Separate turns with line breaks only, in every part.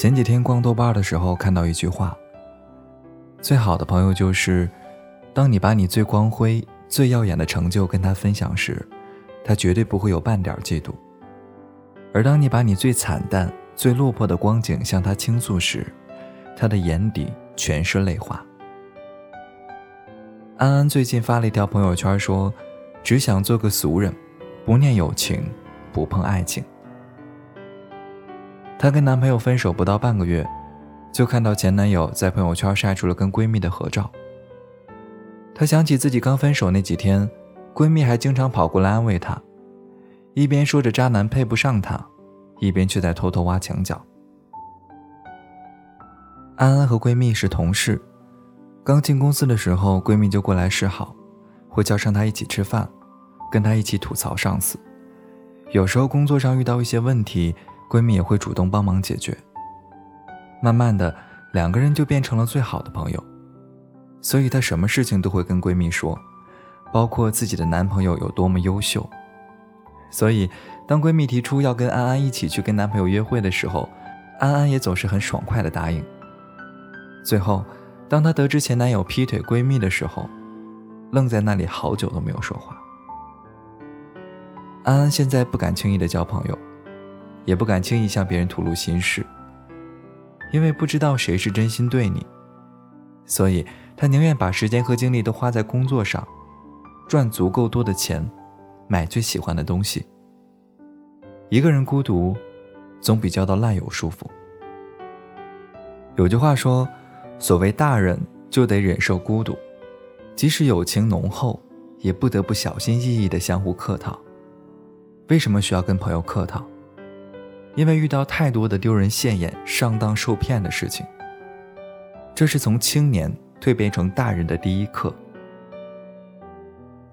前几天逛豆瓣的时候看到一句话：最好的朋友就是，当你把你最光辉、最耀眼的成就跟他分享时，他绝对不会有半点嫉妒；而当你把你最惨淡、最落魄的光景向他倾诉时，他的眼底全是泪花。安安最近发了一条朋友圈，说：“只想做个俗人，不念友情，不碰爱情。”她跟男朋友分手不到半个月，就看到前男友在朋友圈晒出了跟闺蜜的合照。她想起自己刚分手那几天，闺蜜还经常跑过来安慰她，一边说着渣男配不上她，一边却在偷偷挖墙角。安安和闺蜜是同事，刚进公司的时候，闺蜜就过来示好，会叫上她一起吃饭，跟她一起吐槽上司。有时候工作上遇到一些问题。闺蜜也会主动帮忙解决。慢慢的，两个人就变成了最好的朋友，所以她什么事情都会跟闺蜜说，包括自己的男朋友有多么优秀。所以，当闺蜜提出要跟安安一起去跟男朋友约会的时候，安安也总是很爽快的答应。最后，当她得知前男友劈腿闺蜜的时候，愣在那里好久都没有说话。安安现在不敢轻易的交朋友。也不敢轻易向别人吐露心事，因为不知道谁是真心对你，所以他宁愿把时间和精力都花在工作上，赚足够多的钱，买最喜欢的东西。一个人孤独，总比交到烂友舒服。有句话说：“所谓大人就得忍受孤独，即使友情浓厚，也不得不小心翼翼地相互客套。”为什么需要跟朋友客套？因为遇到太多的丢人现眼、上当受骗的事情，这是从青年蜕变成大人的第一课。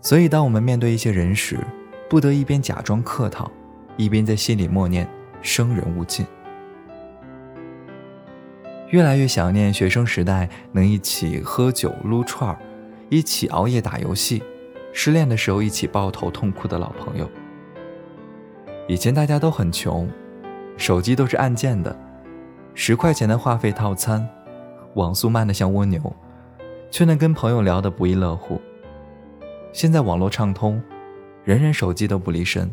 所以，当我们面对一些人时，不得一边假装客套，一边在心里默念“生人勿近”。越来越想念学生时代能一起喝酒撸串儿，一起熬夜打游戏，失恋的时候一起抱头痛哭的老朋友。以前大家都很穷。手机都是按键的，十块钱的话费套餐，网速慢得像蜗牛，却能跟朋友聊得不亦乐乎。现在网络畅通，人人手机都不离身，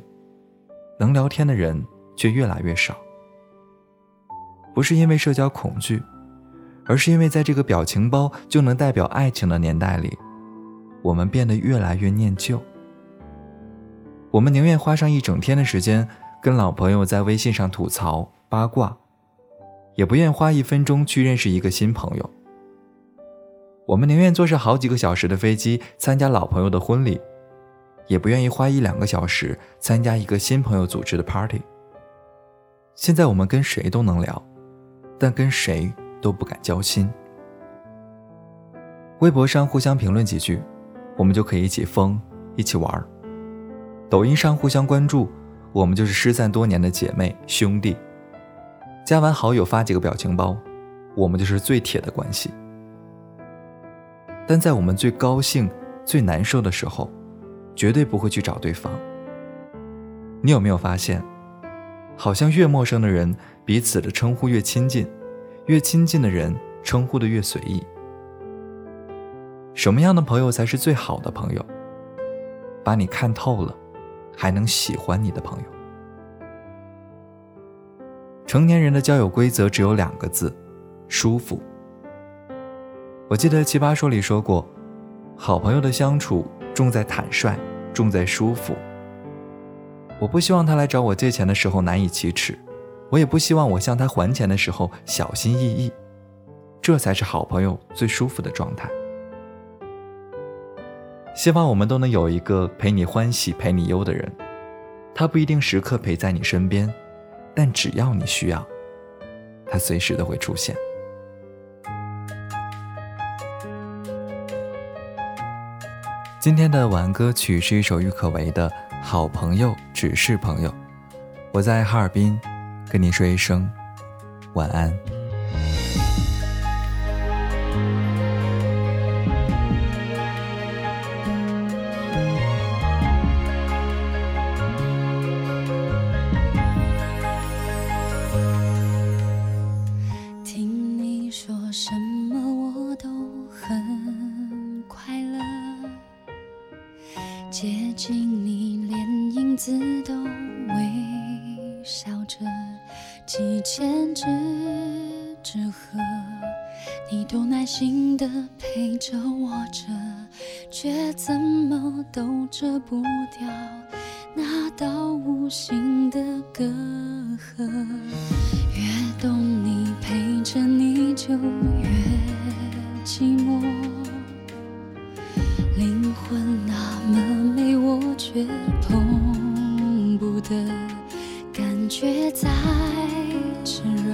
能聊天的人却越来越少。不是因为社交恐惧，而是因为在这个表情包就能代表爱情的年代里，我们变得越来越念旧。我们宁愿花上一整天的时间。跟老朋友在微信上吐槽八卦，也不愿花一分钟去认识一个新朋友。我们宁愿坐上好几个小时的飞机参加老朋友的婚礼，也不愿意花一两个小时参加一个新朋友组织的 party。现在我们跟谁都能聊，但跟谁都不敢交心。微博上互相评论几句，我们就可以一起疯，一起玩抖音上互相关注。我们就是失散多年的姐妹兄弟，加完好友发几个表情包，我们就是最铁的关系。但在我们最高兴、最难受的时候，绝对不会去找对方。你有没有发现，好像越陌生的人，彼此的称呼越亲近，越亲近的人称呼的越随意。什么样的朋友才是最好的朋友？把你看透了。还能喜欢你的朋友。成年人的交友规则只有两个字：舒服。我记得《奇葩说》里说过，好朋友的相处重在坦率，重在舒服。我不希望他来找我借钱的时候难以启齿，我也不希望我向他还钱的时候小心翼翼。这才是好朋友最舒服的状态。希望我们都能有一个陪你欢喜、陪你忧的人，他不一定时刻陪在你身边，但只要你需要，他随时都会出现。今天的晚安歌曲是一首郁可唯的《好朋友只是朋友》，我在哈尔滨，跟你说一声晚安。
接近你，连影子都微笑着，几千只纸鹤，你都耐心的陪着我着，却怎么都遮不掉那道无形的隔阂。越懂你，陪着你就越却碰不得，感觉再炽热，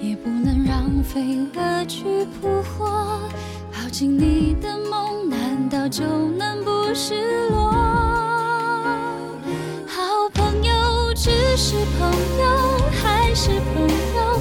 也不能让飞蛾去扑火。抱紧你的梦，难道就能不失落？好朋友只是朋友，还是朋友？